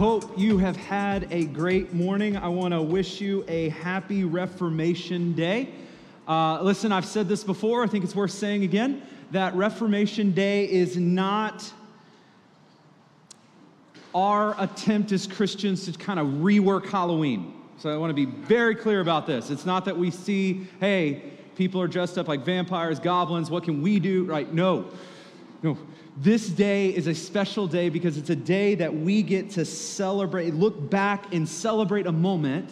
hope you have had a great morning. I want to wish you a happy Reformation Day. Uh, listen, I've said this before, I think it's worth saying again that Reformation Day is not our attempt as Christians to kind of rework Halloween. So I want to be very clear about this. It's not that we see, hey, people are dressed up like vampires, goblins, what can we do? Right? No. No. This day is a special day because it's a day that we get to celebrate, look back and celebrate a moment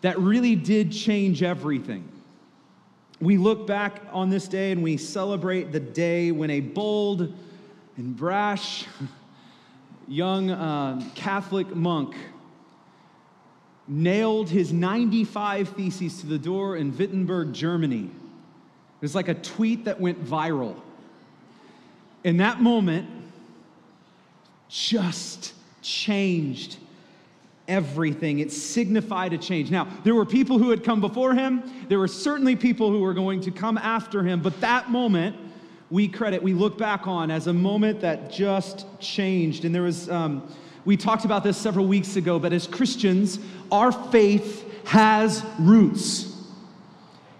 that really did change everything. We look back on this day and we celebrate the day when a bold and brash young uh, Catholic monk nailed his 95 theses to the door in Wittenberg, Germany. It was like a tweet that went viral. In that moment, just changed everything. It signified a change. Now, there were people who had come before him, there were certainly people who were going to come after him, but that moment, we credit, we look back on as a moment that just changed. And there was, um, we talked about this several weeks ago, but as Christians, our faith has roots.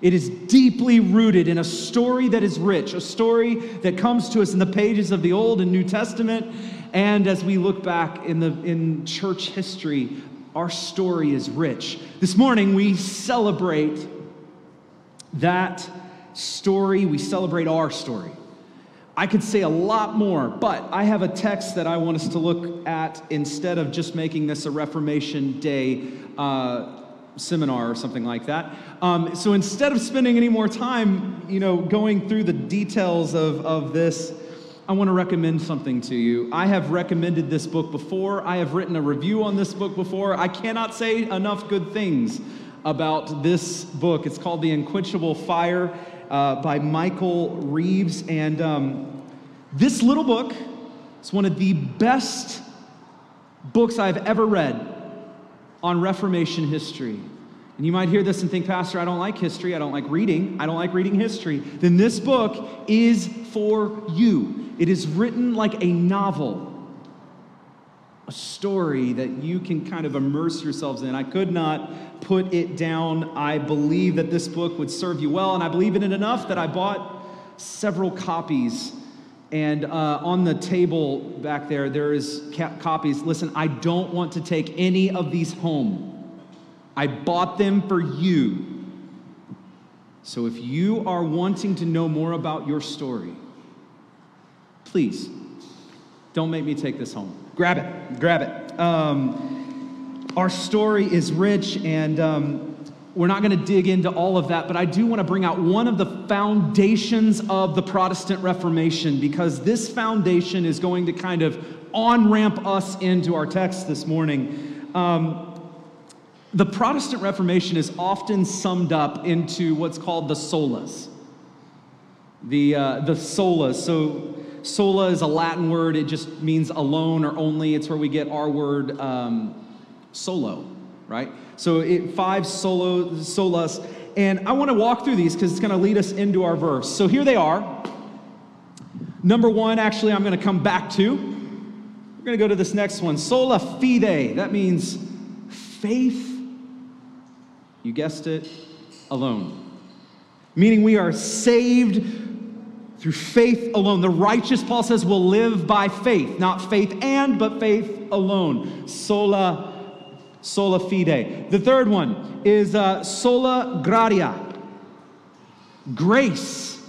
It is deeply rooted in a story that is rich, a story that comes to us in the pages of the Old and New Testament. And as we look back in, the, in church history, our story is rich. This morning, we celebrate that story, we celebrate our story. I could say a lot more, but I have a text that I want us to look at instead of just making this a Reformation Day uh, seminar or something like that. Um, so instead of spending any more time, you know, going through the details of, of this, I want to recommend something to you. I have recommended this book before. I have written a review on this book before. I cannot say enough good things about this book. It's called The Unquenchable Fire uh, by Michael Reeves. And um, this little book is one of the best books I've ever read on Reformation history. And you might hear this and think, Pastor, I don't like history. I don't like reading. I don't like reading history. Then this book is for you. It is written like a novel, a story that you can kind of immerse yourselves in. I could not put it down. I believe that this book would serve you well, and I believe in it enough that I bought several copies and uh, on the table back there, there is ca- copies. Listen, I don't want to take any of these home. I bought them for you. So if you are wanting to know more about your story, please don't make me take this home. Grab it, grab it. Um, our story is rich and. Um, we're not going to dig into all of that, but I do want to bring out one of the foundations of the Protestant Reformation because this foundation is going to kind of on ramp us into our text this morning. Um, the Protestant Reformation is often summed up into what's called the solas. The, uh, the solas. So, sola is a Latin word, it just means alone or only. It's where we get our word um, solo, right? So it, five solo, solas. And I want to walk through these because it's going to lead us into our verse. So here they are. Number one, actually, I'm going to come back to. We're going to go to this next one. Sola fide. That means faith, you guessed it, alone. Meaning we are saved through faith alone. The righteous, Paul says, will live by faith. Not faith and, but faith alone. Sola sola fide. The third one is uh, sola gratia, grace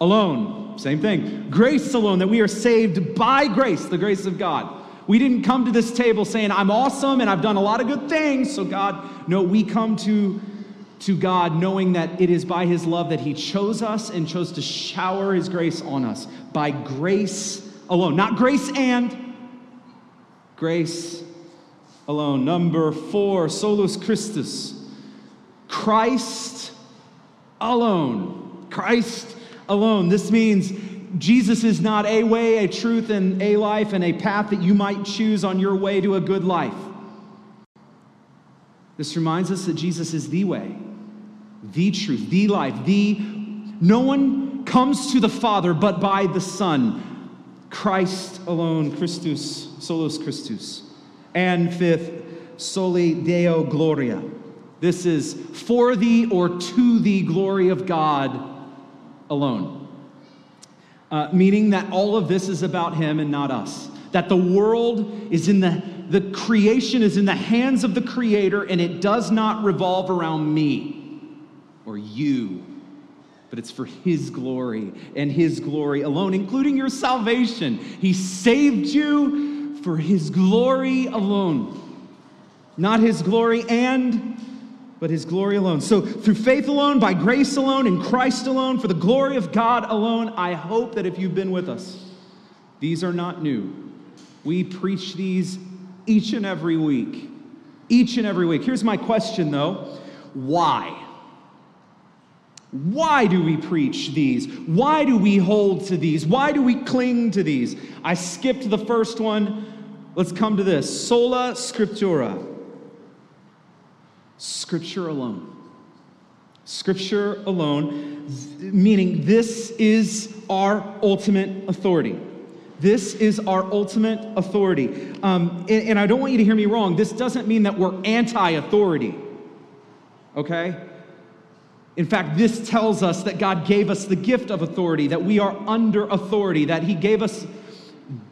alone. Same thing. Grace alone, that we are saved by grace, the grace of God. We didn't come to this table saying, I'm awesome and I've done a lot of good things, so God, no, we come to, to God knowing that it is by His love that He chose us and chose to shower His grace on us. By grace alone. Not grace and, grace alone. Number four, solus Christus. Christ alone. Christ alone. This means Jesus is not a way, a truth, and a life, and a path that you might choose on your way to a good life. This reminds us that Jesus is the way, the truth, the life, the no one comes to the Father but by the Son, Christ alone, Christus, solus Christus. And fifth, soli Deo gloria. This is for the or to the glory of God alone. Uh, meaning that all of this is about Him and not us. That the world is in the, the creation is in the hands of the Creator and it does not revolve around me or you but it's for His glory and His glory alone, including your salvation. He saved you for His glory alone. Not His glory and, but His glory alone. So, through faith alone, by grace alone, in Christ alone, for the glory of God alone, I hope that if you've been with us, these are not new. We preach these each and every week. Each and every week. Here's my question though why? Why do we preach these? Why do we hold to these? Why do we cling to these? I skipped the first one. Let's come to this sola scriptura. Scripture alone. Scripture alone, meaning this is our ultimate authority. This is our ultimate authority. Um, and, and I don't want you to hear me wrong. This doesn't mean that we're anti authority, okay? In fact, this tells us that God gave us the gift of authority, that we are under authority, that He gave us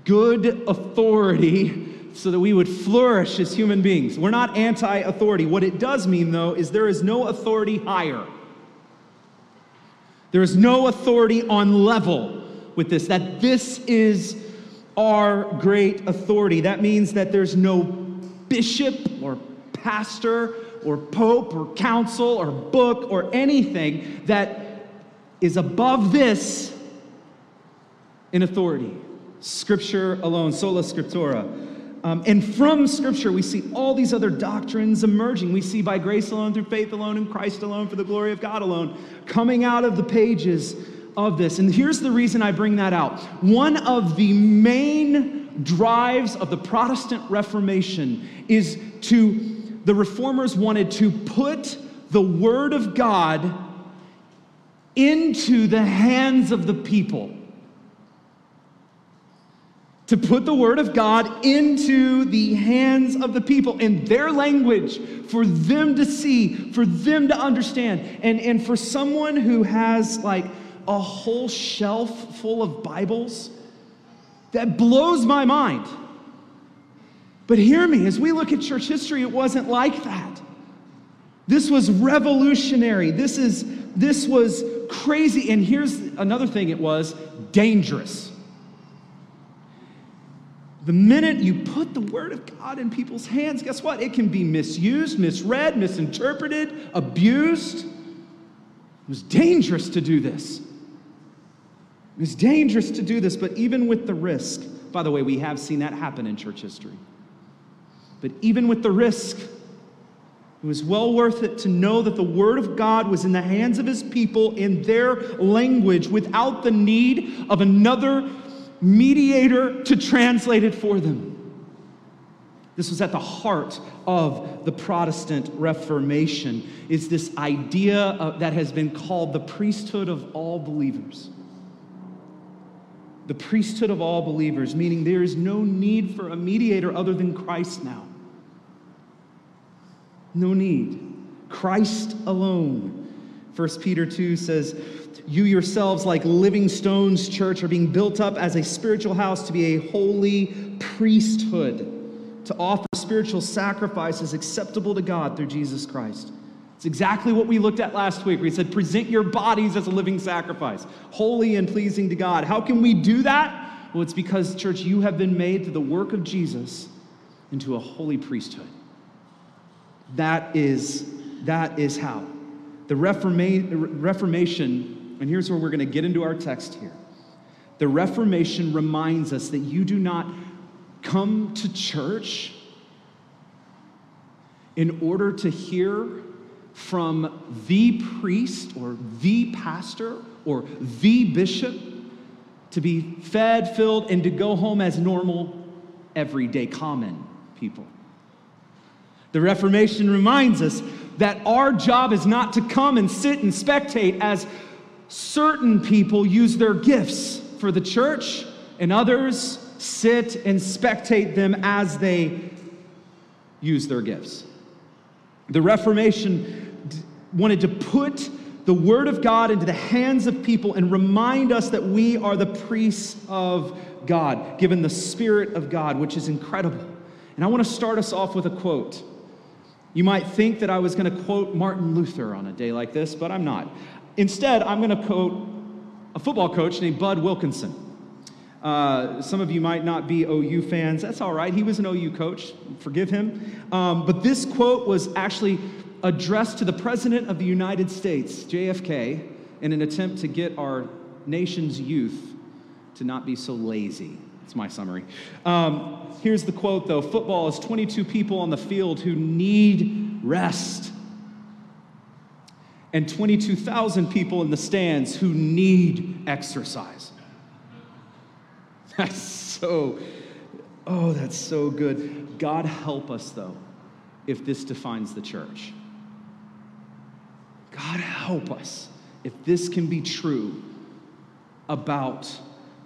good authority so that we would flourish as human beings. We're not anti authority. What it does mean, though, is there is no authority higher. There is no authority on level with this, that this is our great authority. That means that there's no bishop or pastor or pope or council or book or anything that is above this in authority. Scripture alone, sola scriptura. Um, and from Scripture, we see all these other doctrines emerging. We see by grace alone, through faith alone, in Christ alone, for the glory of God alone, coming out of the pages of this. And here's the reason I bring that out. One of the main drives of the Protestant Reformation is to the reformers wanted to put the Word of God into the hands of the people. To put the Word of God into the hands of the people in their language for them to see, for them to understand. And, and for someone who has like a whole shelf full of Bibles, that blows my mind. But hear me, as we look at church history, it wasn't like that. This was revolutionary. This is this was crazy. And here's another thing it was dangerous. The minute you put the word of God in people's hands, guess what? It can be misused, misread, misinterpreted, abused. It was dangerous to do this. It was dangerous to do this, but even with the risk, by the way, we have seen that happen in church history. But even with the risk, it was well worth it to know that the Word of God was in the hands of His people in their language without the need of another mediator to translate it for them. This was at the heart of the Protestant Reformation, is this idea of, that has been called the priesthood of all believers. The priesthood of all believers, meaning there is no need for a mediator other than Christ now. No need. Christ alone. 1 Peter 2 says, You yourselves, like living stones, church, are being built up as a spiritual house to be a holy priesthood, to offer spiritual sacrifices acceptable to God through Jesus Christ. It's exactly what we looked at last week. We said, Present your bodies as a living sacrifice, holy and pleasing to God. How can we do that? Well, it's because, church, you have been made through the work of Jesus into a holy priesthood. That is, that is how. The Reforma- Reformation, and here's where we're going to get into our text here. The Reformation reminds us that you do not come to church in order to hear from the priest or the pastor or the bishop to be fed, filled, and to go home as normal, everyday, common people. The Reformation reminds us that our job is not to come and sit and spectate as certain people use their gifts for the church and others sit and spectate them as they use their gifts. The Reformation wanted to put the Word of God into the hands of people and remind us that we are the priests of God, given the Spirit of God, which is incredible. And I want to start us off with a quote. You might think that I was going to quote Martin Luther on a day like this, but I'm not. Instead, I'm going to quote a football coach named Bud Wilkinson. Uh, some of you might not be OU fans. That's all right. He was an OU coach. Forgive him. Um, but this quote was actually addressed to the President of the United States, JFK, in an attempt to get our nation's youth to not be so lazy. That's my summary. Um, here's the quote, though Football is 22 people on the field who need rest, and 22,000 people in the stands who need exercise. That's so, oh, that's so good. God help us, though, if this defines the church. God help us if this can be true about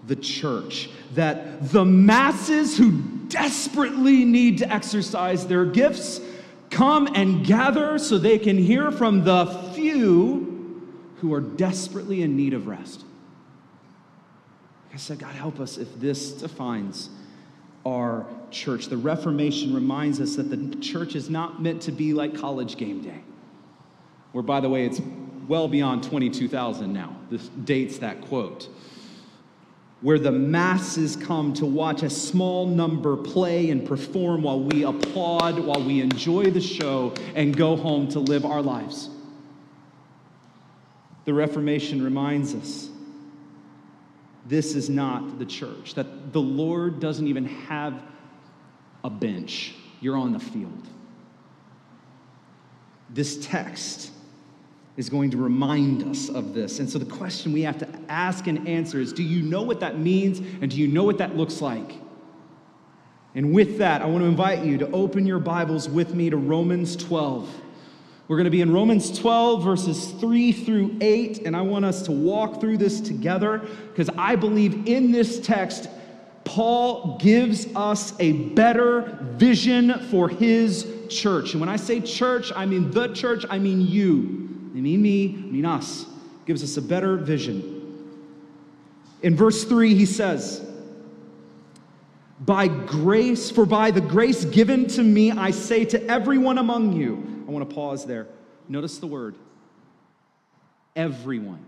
the church. That the masses who desperately need to exercise their gifts come and gather so they can hear from the few who are desperately in need of rest. I said, God, help us if this defines our church. The Reformation reminds us that the church is not meant to be like college game day, where, by the way, it's well beyond 22,000 now. This dates that quote. Where the masses come to watch a small number play and perform while we applaud, while we enjoy the show, and go home to live our lives. The Reformation reminds us this is not the church, that the Lord doesn't even have a bench. You're on the field. This text is going to remind us of this. And so the question we have to ask and answer is do you know what that means and do you know what that looks like? And with that, I want to invite you to open your Bibles with me to Romans 12. We're going to be in Romans 12, verses 3 through 8, and I want us to walk through this together because I believe in this text, Paul gives us a better vision for his church. And when I say church, I mean the church, I mean you. I mean me, I mean us. Gives us a better vision. In verse 3, he says, By grace, for by the grace given to me, I say to everyone among you, I want to pause there. Notice the word everyone.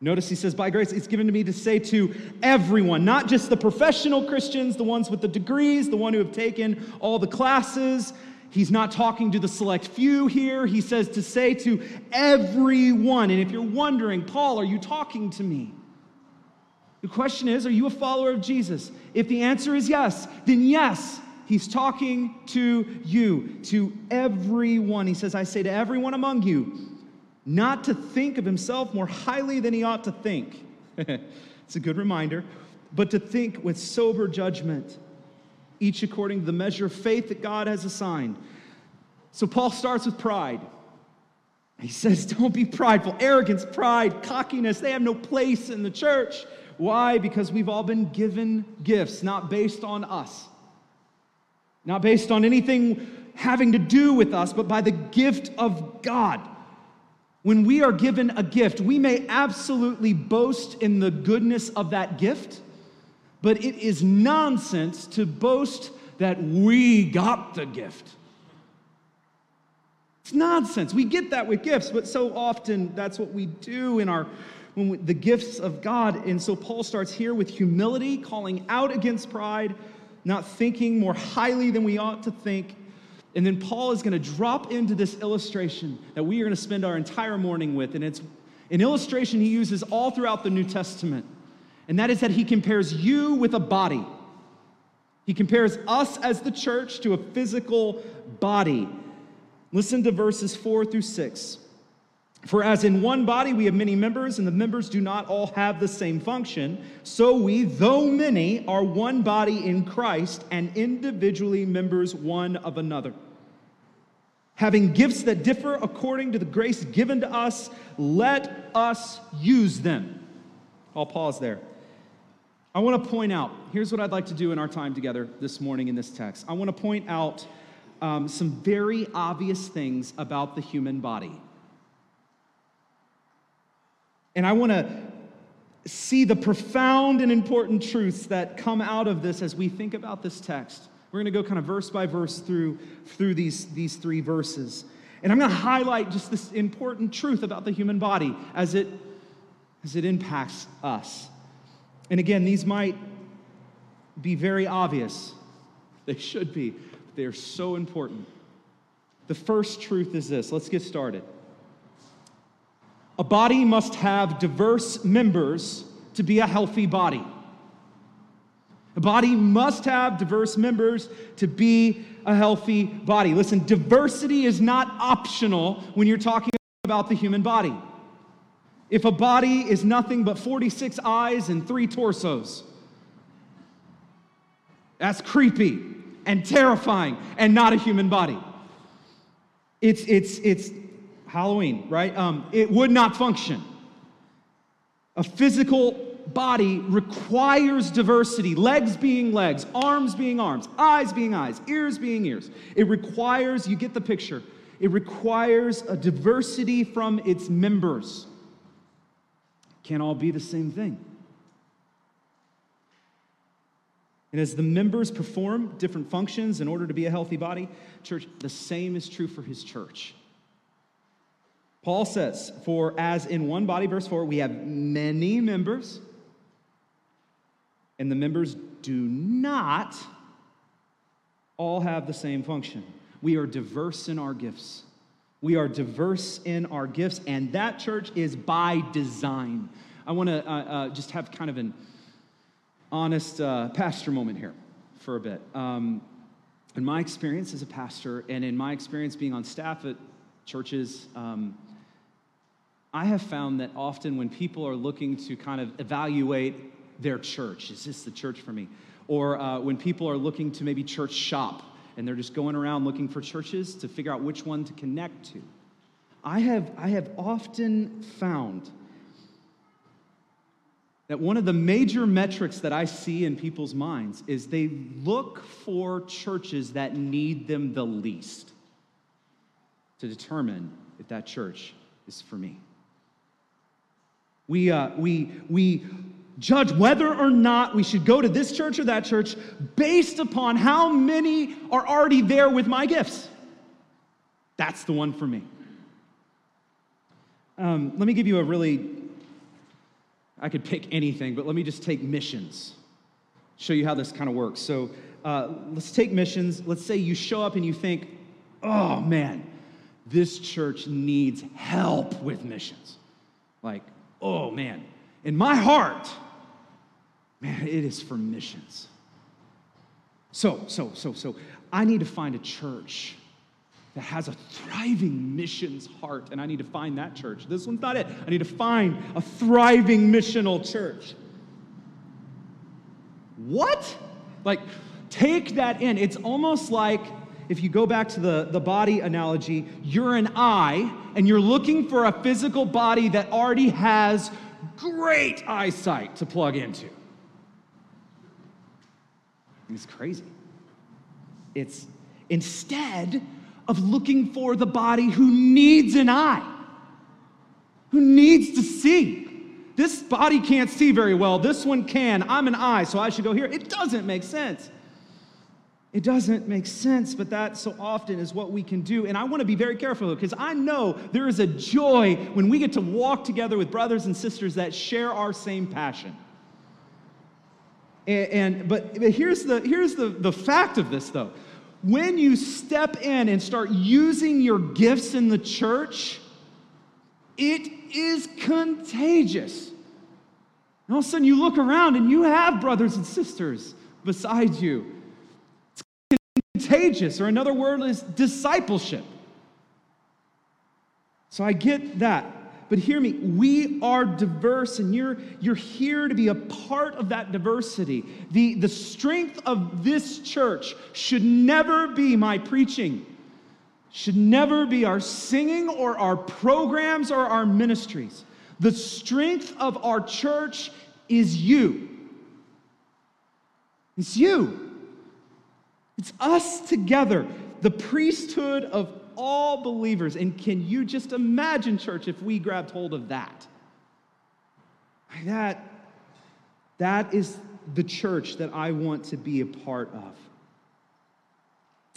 Notice he says, by grace, it's given to me to say to everyone, not just the professional Christians, the ones with the degrees, the one who have taken all the classes. He's not talking to the select few here. He says to say to everyone. And if you're wondering, Paul, are you talking to me? The question is, are you a follower of Jesus? If the answer is yes, then yes, He's talking to you, to everyone. He says, I say to everyone among you, not to think of himself more highly than he ought to think. it's a good reminder, but to think with sober judgment, each according to the measure of faith that God has assigned. So Paul starts with pride. He says, Don't be prideful. Arrogance, pride, cockiness, they have no place in the church. Why? Because we've all been given gifts, not based on us not based on anything having to do with us, but by the gift of God. When we are given a gift, we may absolutely boast in the goodness of that gift, but it is nonsense to boast that we got the gift. It's nonsense. We get that with gifts, but so often that's what we do in our when we, the gifts of God. And so Paul starts here with humility, calling out against pride, not thinking more highly than we ought to think. And then Paul is going to drop into this illustration that we are going to spend our entire morning with. And it's an illustration he uses all throughout the New Testament. And that is that he compares you with a body. He compares us as the church to a physical body. Listen to verses 4 through 6. For as in one body we have many members, and the members do not all have the same function, so we, though many, are one body in Christ and individually members one of another. Having gifts that differ according to the grace given to us, let us use them. I'll pause there. I want to point out here's what I'd like to do in our time together this morning in this text. I want to point out um, some very obvious things about the human body. And I want to see the profound and important truths that come out of this as we think about this text. We're going to go kind of verse by verse through, through these, these three verses. And I'm going to highlight just this important truth about the human body as it, as it impacts us. And again, these might be very obvious. They should be. They are so important. The first truth is this let's get started. A body must have diverse members to be a healthy body. A body must have diverse members to be a healthy body. Listen, diversity is not optional when you're talking about the human body. If a body is nothing but 46 eyes and three torsos, that's creepy and terrifying and not a human body. It's, it's, it's Halloween, right? Um, it would not function. A physical body requires diversity legs being legs, arms being arms, eyes being eyes, ears being ears. It requires, you get the picture, it requires a diversity from its members. Can't all be the same thing. And as the members perform different functions in order to be a healthy body, church, the same is true for his church. Paul says, For as in one body, verse 4, we have many members, and the members do not all have the same function. We are diverse in our gifts. We are diverse in our gifts, and that church is by design. I want to uh, uh, just have kind of an honest uh, pastor moment here for a bit. Um, in my experience as a pastor, and in my experience being on staff at churches, um, I have found that often when people are looking to kind of evaluate their church, is this the church for me? Or uh, when people are looking to maybe church shop and they're just going around looking for churches to figure out which one to connect to. I have, I have often found that one of the major metrics that I see in people's minds is they look for churches that need them the least to determine if that church is for me. We, uh, we, we judge whether or not we should go to this church or that church based upon how many are already there with my gifts. That's the one for me. Um, let me give you a really, I could pick anything, but let me just take missions, show you how this kind of works. So uh, let's take missions. Let's say you show up and you think, oh man, this church needs help with missions. Like, oh man, in my heart, man, it is for missions. So, so, so, so, I need to find a church that has a thriving missions heart, and I need to find that church. This one's not it. I need to find a thriving missional church. What? Like, take that in. It's almost like if you go back to the, the body analogy, you're an eye and you're looking for a physical body that already has great eyesight to plug into. It's crazy. It's instead of looking for the body who needs an eye, who needs to see. This body can't see very well. This one can. I'm an eye, so I should go here. It doesn't make sense. It doesn't make sense, but that so often is what we can do. And I want to be very careful because I know there is a joy when we get to walk together with brothers and sisters that share our same passion. And, and but, but here's the here's the, the fact of this though. When you step in and start using your gifts in the church, it is contagious. And all of a sudden you look around and you have brothers and sisters beside you contagious, or another word is discipleship. So I get that. But hear me, we are diverse, and you're, you're here to be a part of that diversity. The, the strength of this church should never be my preaching, should never be our singing or our programs or our ministries. The strength of our church is you. It's you. It's us together, the priesthood of all believers. And can you just imagine, church, if we grabbed hold of that? That, that is the church that I want to be a part of.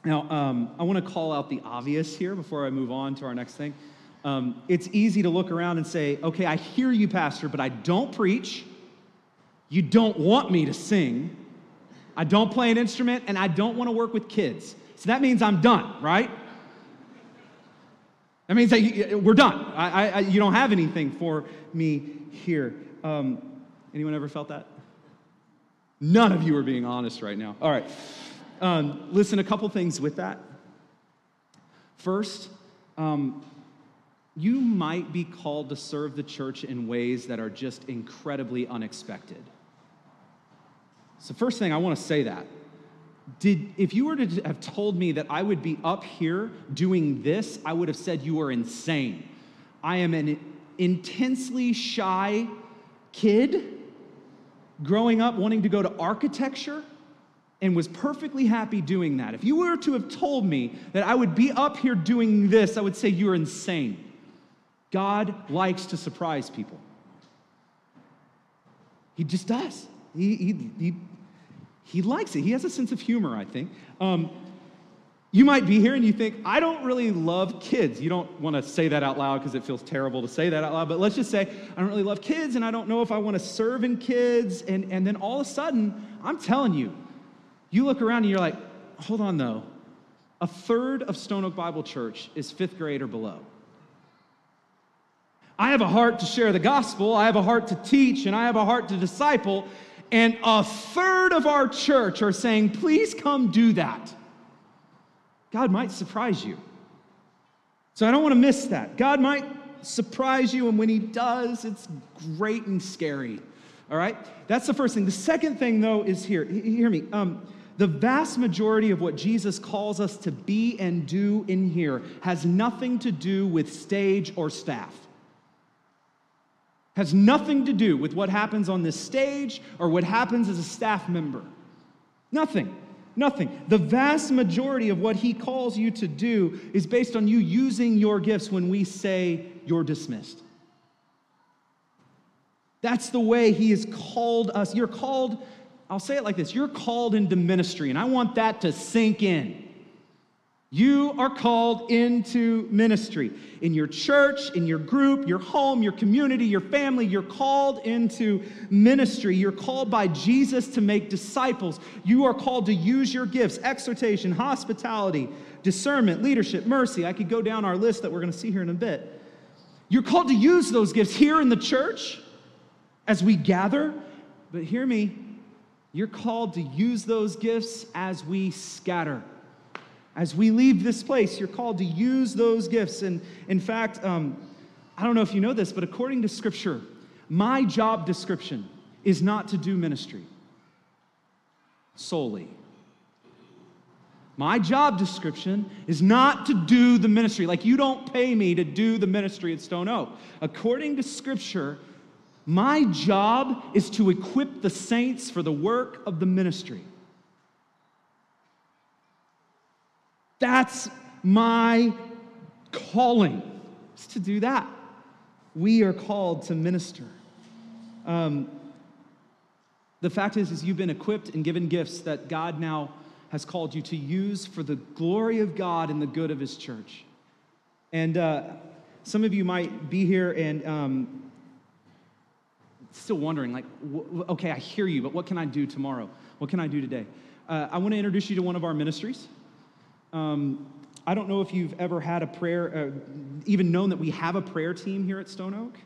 Now, um, I want to call out the obvious here before I move on to our next thing. Um, it's easy to look around and say, okay, I hear you, Pastor, but I don't preach. You don't want me to sing. I don't play an instrument, and I don't want to work with kids. So that means I'm done, right? That means that we're done. I, I, you don't have anything for me here. Um, anyone ever felt that? None of you are being honest right now. All right. Um, listen, a couple things with that. First, um, you might be called to serve the church in ways that are just incredibly unexpected. So, first thing, I want to say that did, if you were to have told me that I would be up here doing this, I would have said you are insane. I am an intensely shy kid growing up wanting to go to architecture and was perfectly happy doing that. If you were to have told me that I would be up here doing this, I would say you're insane. God likes to surprise people. He just does. He, he, he he likes it. He has a sense of humor, I think. Um, you might be here and you think, I don't really love kids. You don't want to say that out loud because it feels terrible to say that out loud, but let's just say, I don't really love kids and I don't know if I want to serve in kids. And, and then all of a sudden, I'm telling you, you look around and you're like, hold on though. A third of Stone Oak Bible Church is fifth grade or below. I have a heart to share the gospel, I have a heart to teach, and I have a heart to disciple and a third of our church are saying, please come do that. God might surprise you. So I don't want to miss that. God might surprise you, and when He does, it's great and scary. All right? That's the first thing. The second thing, though, is here. Hear me. Um, the vast majority of what Jesus calls us to be and do in here has nothing to do with stage or staff has nothing to do with what happens on this stage or what happens as a staff member. Nothing. Nothing. The vast majority of what he calls you to do is based on you using your gifts when we say you're dismissed. That's the way he has called us. You're called, I'll say it like this you're called into ministry, and I want that to sink in. You are called into ministry. In your church, in your group, your home, your community, your family, you're called into ministry. You're called by Jesus to make disciples. You are called to use your gifts exhortation, hospitality, discernment, leadership, mercy. I could go down our list that we're going to see here in a bit. You're called to use those gifts here in the church as we gather. But hear me, you're called to use those gifts as we scatter. As we leave this place, you're called to use those gifts. And in fact, um, I don't know if you know this, but according to Scripture, my job description is not to do ministry solely. My job description is not to do the ministry. Like, you don't pay me to do the ministry at Stone Oak. According to Scripture, my job is to equip the saints for the work of the ministry. That's my calling, is to do that. We are called to minister. Um, the fact is, is you've been equipped and given gifts that God now has called you to use for the glory of God and the good of His church. And uh, some of you might be here and um, still wondering, like, okay, I hear you, but what can I do tomorrow? What can I do today? Uh, I want to introduce you to one of our ministries. Um, I don't know if you've ever had a prayer, uh, even known that we have a prayer team here at Stone Oak.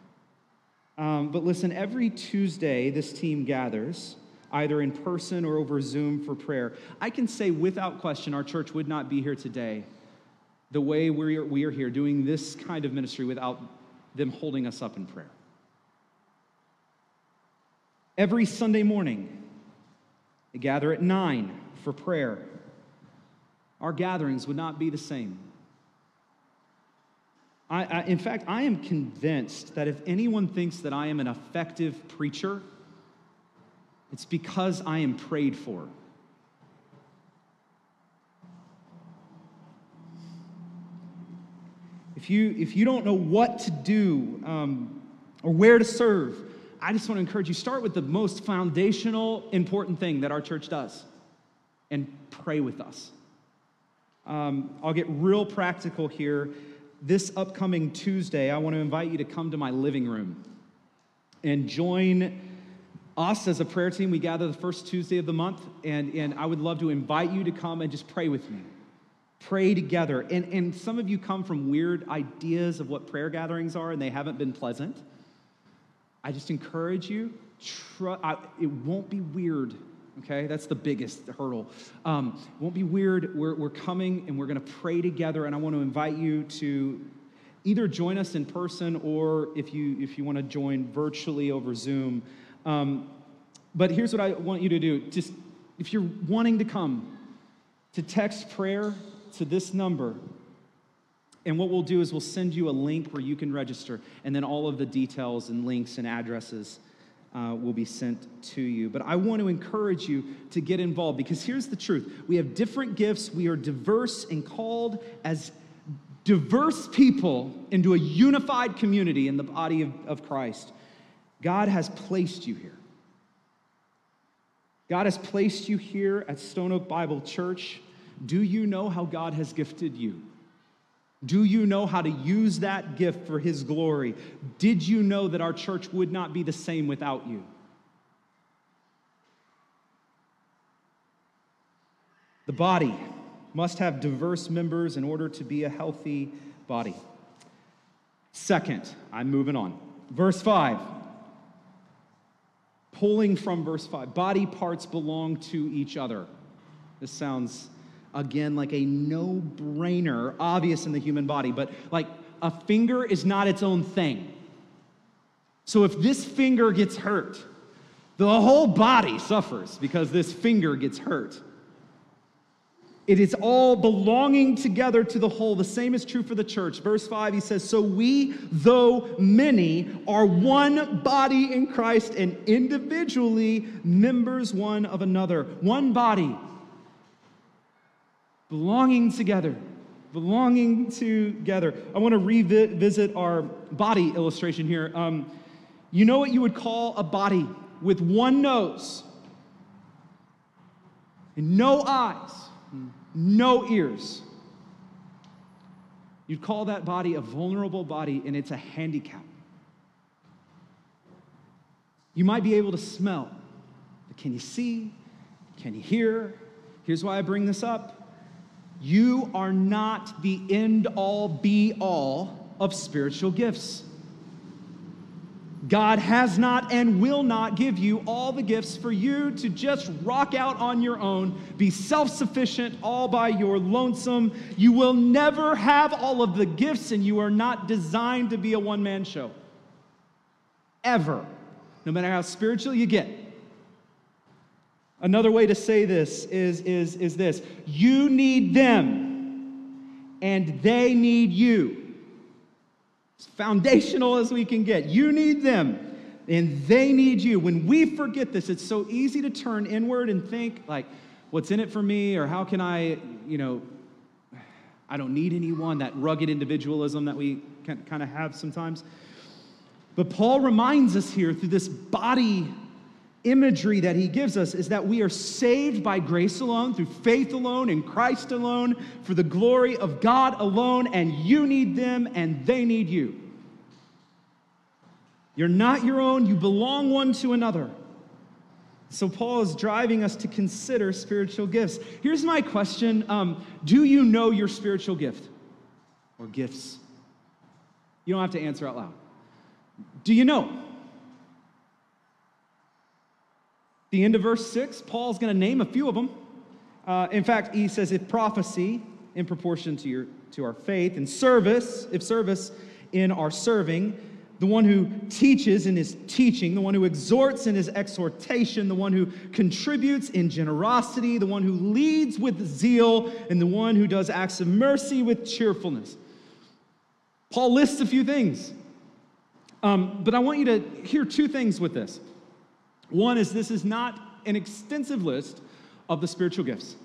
Um, but listen, every Tuesday this team gathers. either in person or over Zoom for prayer. I can say without question our church would not be here today the way we are, we are here doing this kind of ministry without them holding us up in prayer. Every Sunday morning, they gather at 9 for prayer. Our gatherings would not be the same. I, I, in fact, I am convinced that if anyone thinks that I am an effective preacher, it's because I am prayed for. If you, if you don't know what to do um, or where to serve, I just want to encourage you start with the most foundational, important thing that our church does and pray with us. Um, I'll get real practical here. This upcoming Tuesday, I want to invite you to come to my living room and join us as a prayer team. We gather the first Tuesday of the month, and, and I would love to invite you to come and just pray with me. Pray together. And, and some of you come from weird ideas of what prayer gatherings are, and they haven't been pleasant. I just encourage you, I, it won't be weird, okay? That's the biggest hurdle. Um, won't be weird. We're, we're coming and we're going to pray together, and I want to invite you to either join us in person or if you, if you want to join virtually over Zoom. Um, but here's what I want you to do just if you're wanting to come, to text prayer to this number and what we'll do is we'll send you a link where you can register, and then all of the details and links and addresses uh, will be sent to you. But I want to encourage you to get involved because here's the truth we have different gifts, we are diverse and called as diverse people into a unified community in the body of, of Christ. God has placed you here. God has placed you here at Stone Oak Bible Church. Do you know how God has gifted you? Do you know how to use that gift for His glory? Did you know that our church would not be the same without you? The body must have diverse members in order to be a healthy body. Second, I'm moving on. Verse 5. Pulling from verse 5. Body parts belong to each other. This sounds again like a no brainer, obvious in the human body, but like a finger is not its own thing. So if this finger gets hurt, the whole body suffers because this finger gets hurt. It is all belonging together to the whole. The same is true for the church. Verse 5, he says, So we, though many, are one body in Christ and individually members one of another. One body belonging together. Belonging together. I want to revisit our body illustration here. Um, you know what you would call a body with one nose and no eyes, no ears? You'd call that body a vulnerable body, and it's a handicap. You might be able to smell, but can you see? Can you hear? Here's why I bring this up you are not the end all be all of spiritual gifts. God has not and will not give you all the gifts for you to just rock out on your own, be self sufficient all by your lonesome. You will never have all of the gifts, and you are not designed to be a one man show. Ever. No matter how spiritual you get. Another way to say this is, is, is this you need them, and they need you. As foundational as we can get. You need them, and they need you. When we forget this, it's so easy to turn inward and think, like, what's in it for me, or how can I, you know, I don't need anyone, that rugged individualism that we kind of have sometimes. But Paul reminds us here through this body imagery that he gives us is that we are saved by grace alone, through faith alone, in Christ alone, for the glory of God alone, and you need them and they need you. You're not your own, you belong one to another. So, Paul is driving us to consider spiritual gifts. Here's my question um, Do you know your spiritual gift or gifts? You don't have to answer out loud. Do you know? The end of verse 6, Paul's going to name a few of them. Uh, in fact, he says, if prophecy in proportion to, your, to our faith, and service, if service in our serving, the one who teaches in his teaching, the one who exhorts in his exhortation, the one who contributes in generosity, the one who leads with zeal, and the one who does acts of mercy with cheerfulness. Paul lists a few things. Um, but I want you to hear two things with this. One is this is not an extensive list of the spiritual gifts.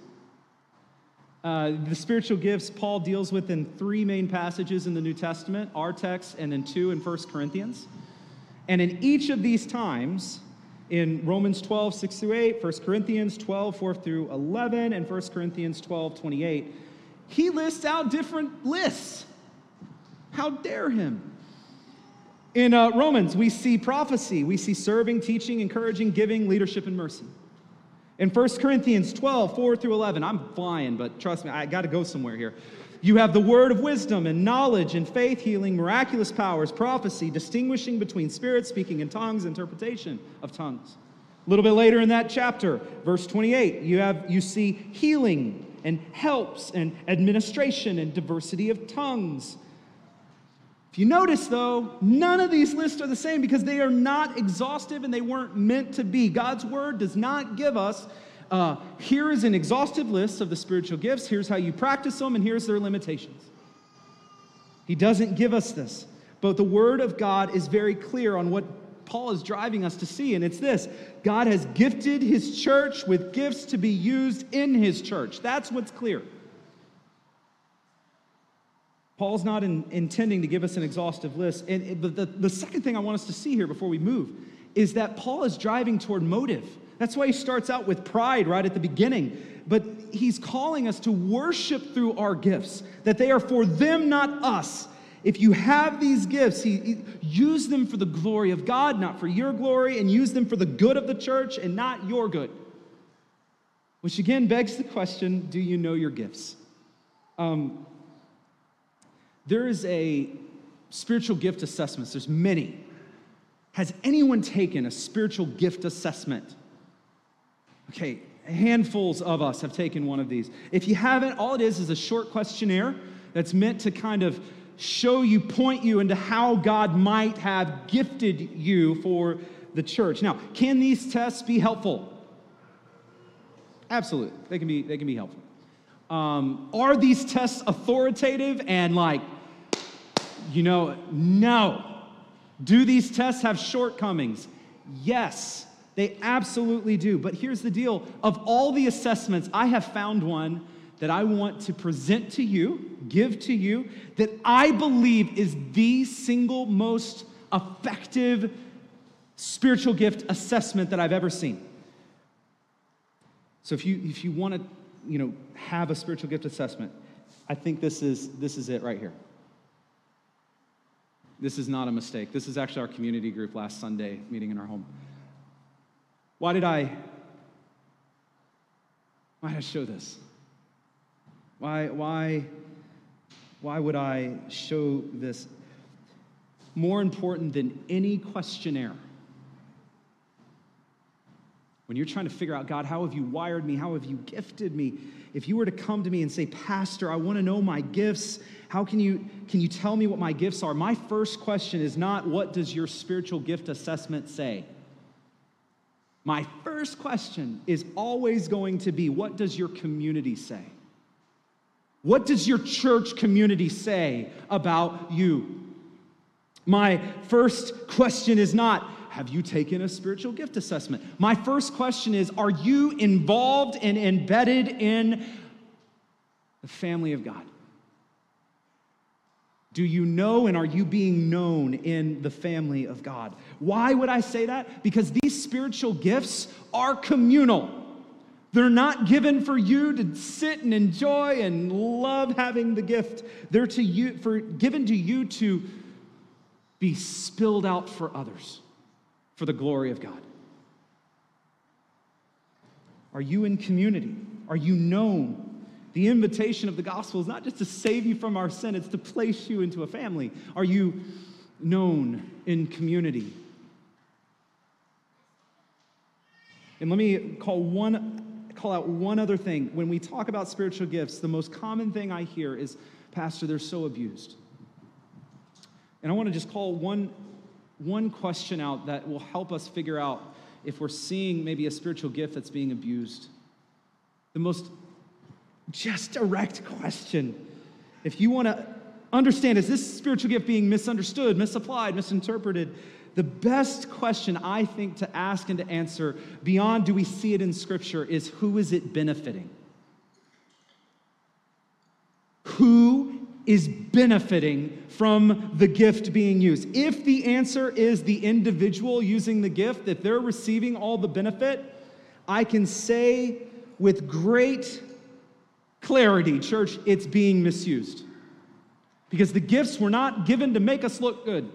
Uh, the spiritual gifts Paul deals with in three main passages in the New Testament, our text, and then two in 1 Corinthians. And in each of these times, in Romans 12, 6 through 8, 1 Corinthians 12, 4 through 11, and 1 Corinthians 12, 28, he lists out different lists. How dare him? In uh, Romans, we see prophecy, we see serving, teaching, encouraging, giving, leadership, and mercy. In 1 Corinthians 12, 4 through 11, I'm flying, but trust me, I got to go somewhere here. You have the word of wisdom and knowledge and faith, healing, miraculous powers, prophecy, distinguishing between spirits, speaking in tongues, interpretation of tongues. A little bit later in that chapter, verse 28, you have you see healing and helps and administration and diversity of tongues. You notice, though, none of these lists are the same because they are not exhaustive and they weren't meant to be. God's word does not give us uh, here is an exhaustive list of the spiritual gifts, here's how you practice them, and here's their limitations. He doesn't give us this. But the word of God is very clear on what Paul is driving us to see, and it's this God has gifted his church with gifts to be used in his church. That's what's clear. Paul's not in, intending to give us an exhaustive list. And, but the, the second thing I want us to see here before we move is that Paul is driving toward motive. That's why he starts out with pride right at the beginning. But he's calling us to worship through our gifts, that they are for them, not us. If you have these gifts, he, he, use them for the glory of God, not for your glory, and use them for the good of the church and not your good. Which again begs the question do you know your gifts? Um, there is a spiritual gift assessment, there's many. Has anyone taken a spiritual gift assessment? Okay, handfuls of us have taken one of these. If you haven't, all it is is a short questionnaire that's meant to kind of show you, point you into how God might have gifted you for the church. Now, can these tests be helpful? Absolutely, they can be, they can be helpful. Um, are these tests authoritative and like you know, no. Do these tests have shortcomings? Yes, they absolutely do. But here's the deal of all the assessments, I have found one that I want to present to you, give to you, that I believe is the single most effective spiritual gift assessment that I've ever seen. So if you if you want to, you know, have a spiritual gift assessment, I think this is this is it right here. This is not a mistake. This is actually our community group last Sunday meeting in our home. Why did I why did I show this? Why why why would I show this? More important than any questionnaire. When you're trying to figure out, God, how have you wired me? How have you gifted me? If you were to come to me and say, Pastor, I want to know my gifts how can you, can you tell me what my gifts are? My first question is not, what does your spiritual gift assessment say? My first question is always going to be, what does your community say? What does your church community say about you? My first question is not, have you taken a spiritual gift assessment? My first question is, are you involved and embedded in the family of God? Do you know and are you being known in the family of God? Why would I say that? Because these spiritual gifts are communal. They're not given for you to sit and enjoy and love having the gift. They're to you for given to you to be spilled out for others for the glory of God. Are you in community? Are you known? The invitation of the gospel is not just to save you from our sin, it's to place you into a family. Are you known in community? And let me call one call out one other thing. When we talk about spiritual gifts, the most common thing I hear is, Pastor, they're so abused. And I want to just call one, one question out that will help us figure out if we're seeing maybe a spiritual gift that's being abused. The most just direct question. If you want to understand, is this spiritual gift being misunderstood, misapplied, misinterpreted? The best question I think to ask and to answer beyond do we see it in Scripture is who is it benefiting? Who is benefiting from the gift being used? If the answer is the individual using the gift, that they're receiving all the benefit, I can say with great clarity, church, it's being misused. Because the gifts were not given to make us look good.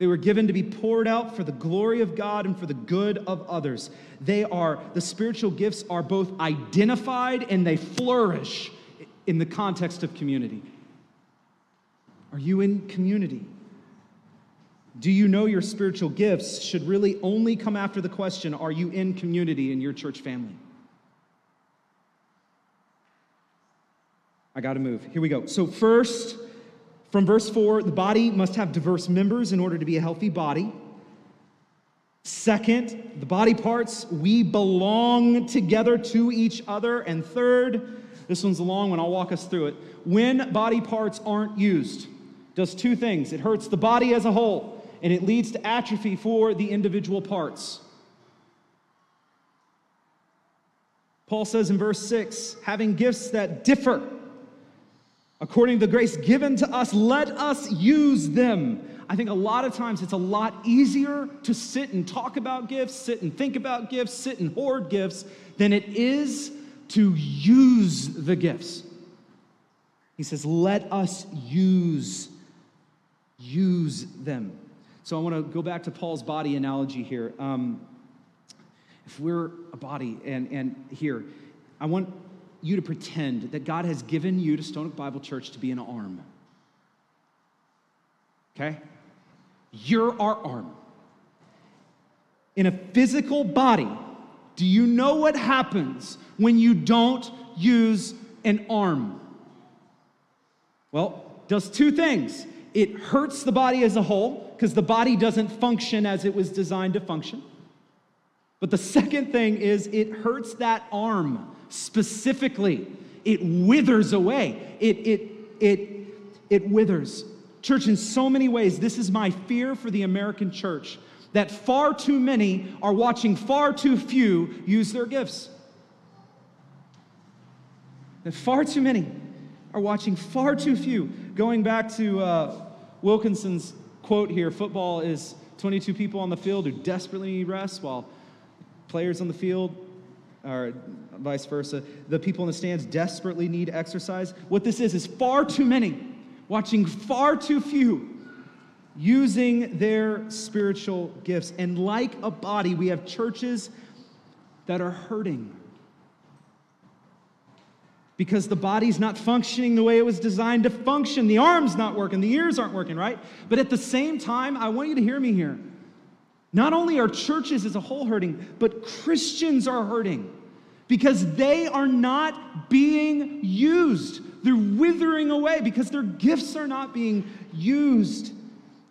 They were given to be poured out for the glory of God and for the good of others. They are, the spiritual gifts are both identified and they flourish in the context of community. Are you in community? Do you know your spiritual gifts should really only come after the question Are you in community in your church family? I got to move. Here we go. So, first, from verse 4, the body must have diverse members in order to be a healthy body. Second, the body parts, we belong together to each other. And third, this one's a long one, I'll walk us through it. When body parts aren't used, does two things it hurts the body as a whole, and it leads to atrophy for the individual parts. Paul says in verse 6 having gifts that differ According to the grace given to us, let us use them. I think a lot of times it's a lot easier to sit and talk about gifts, sit and think about gifts, sit and hoard gifts than it is to use the gifts. He says, let us use use them. So I want to go back to Paul's body analogy here. Um, if we're a body, and, and here, I want you to pretend that God has given you to Stone Oak Bible Church to be an arm. Okay? You're our arm. In a physical body, do you know what happens when you don't use an arm? Well, does two things. It hurts the body as a whole because the body doesn't function as it was designed to function. But the second thing is it hurts that arm specifically. It withers away. It, it, it, it withers. Church, in so many ways, this is my fear for the American church that far too many are watching far too few use their gifts. That far too many are watching far too few. Going back to uh, Wilkinson's quote here football is 22 people on the field who desperately need rest, while players on the field or vice versa. The people in the stands desperately need exercise. What this is, is far too many watching far too few using their spiritual gifts. And like a body, we have churches that are hurting because the body's not functioning the way it was designed to function. The arm's not working, the ears aren't working, right? But at the same time, I want you to hear me here. Not only are churches as a whole hurting, but Christians are hurting because they are not being used. They're withering away because their gifts are not being used.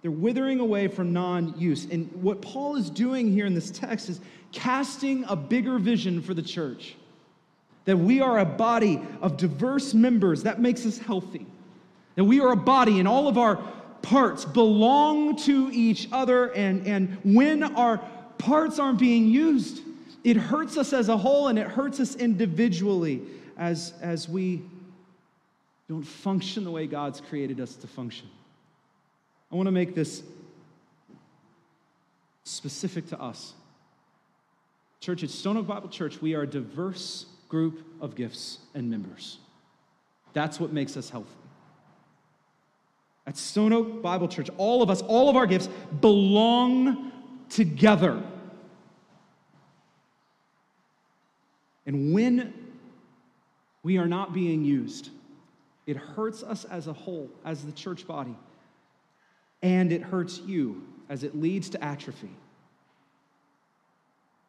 They're withering away from non use. And what Paul is doing here in this text is casting a bigger vision for the church that we are a body of diverse members that makes us healthy. That we are a body and all of our parts belong to each other, and, and when our parts aren't being used, it hurts us as a whole and it hurts us individually as, as we don't function the way God's created us to function. I want to make this specific to us. Church, at Stone Oak Bible Church, we are a diverse group of gifts and members. That's what makes us healthy. At Stone Oak Bible Church, all of us, all of our gifts belong together. And when we are not being used, it hurts us as a whole, as the church body, and it hurts you as it leads to atrophy.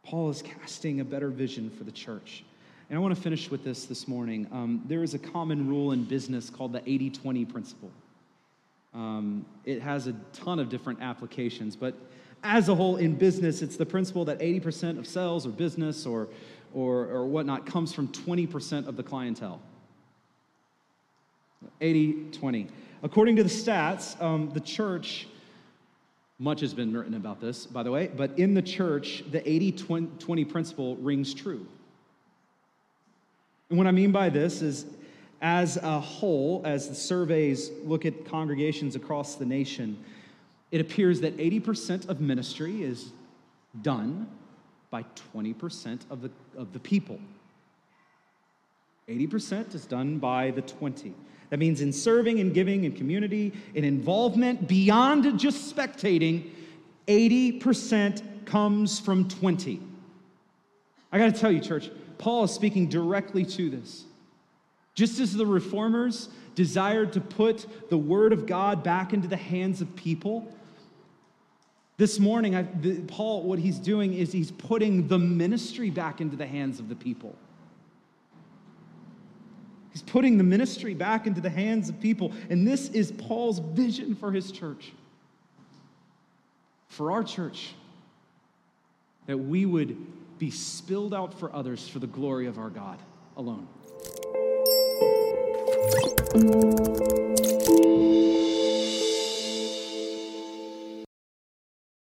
Paul is casting a better vision for the church. And I want to finish with this this morning. Um, there is a common rule in business called the 80 20 principle. Um, it has a ton of different applications, but as a whole in business, it's the principle that 80% of sales or business or, or, or whatnot comes from 20% of the clientele. 80 20. According to the stats, um, the church, much has been written about this, by the way, but in the church, the 80 20 principle rings true. And what I mean by this is, as a whole, as the surveys look at congregations across the nation, it appears that 80% of ministry is done by 20% of the, of the people. 80% is done by the 20. That means in serving and giving and community, in involvement beyond just spectating, 80% comes from 20. I got to tell you, church, Paul is speaking directly to this. Just as the reformers desired to put the word of God back into the hands of people, this morning, I, the, Paul, what he's doing is he's putting the ministry back into the hands of the people. He's putting the ministry back into the hands of people. And this is Paul's vision for his church. For our church, that we would be spilled out for others for the glory of our God alone.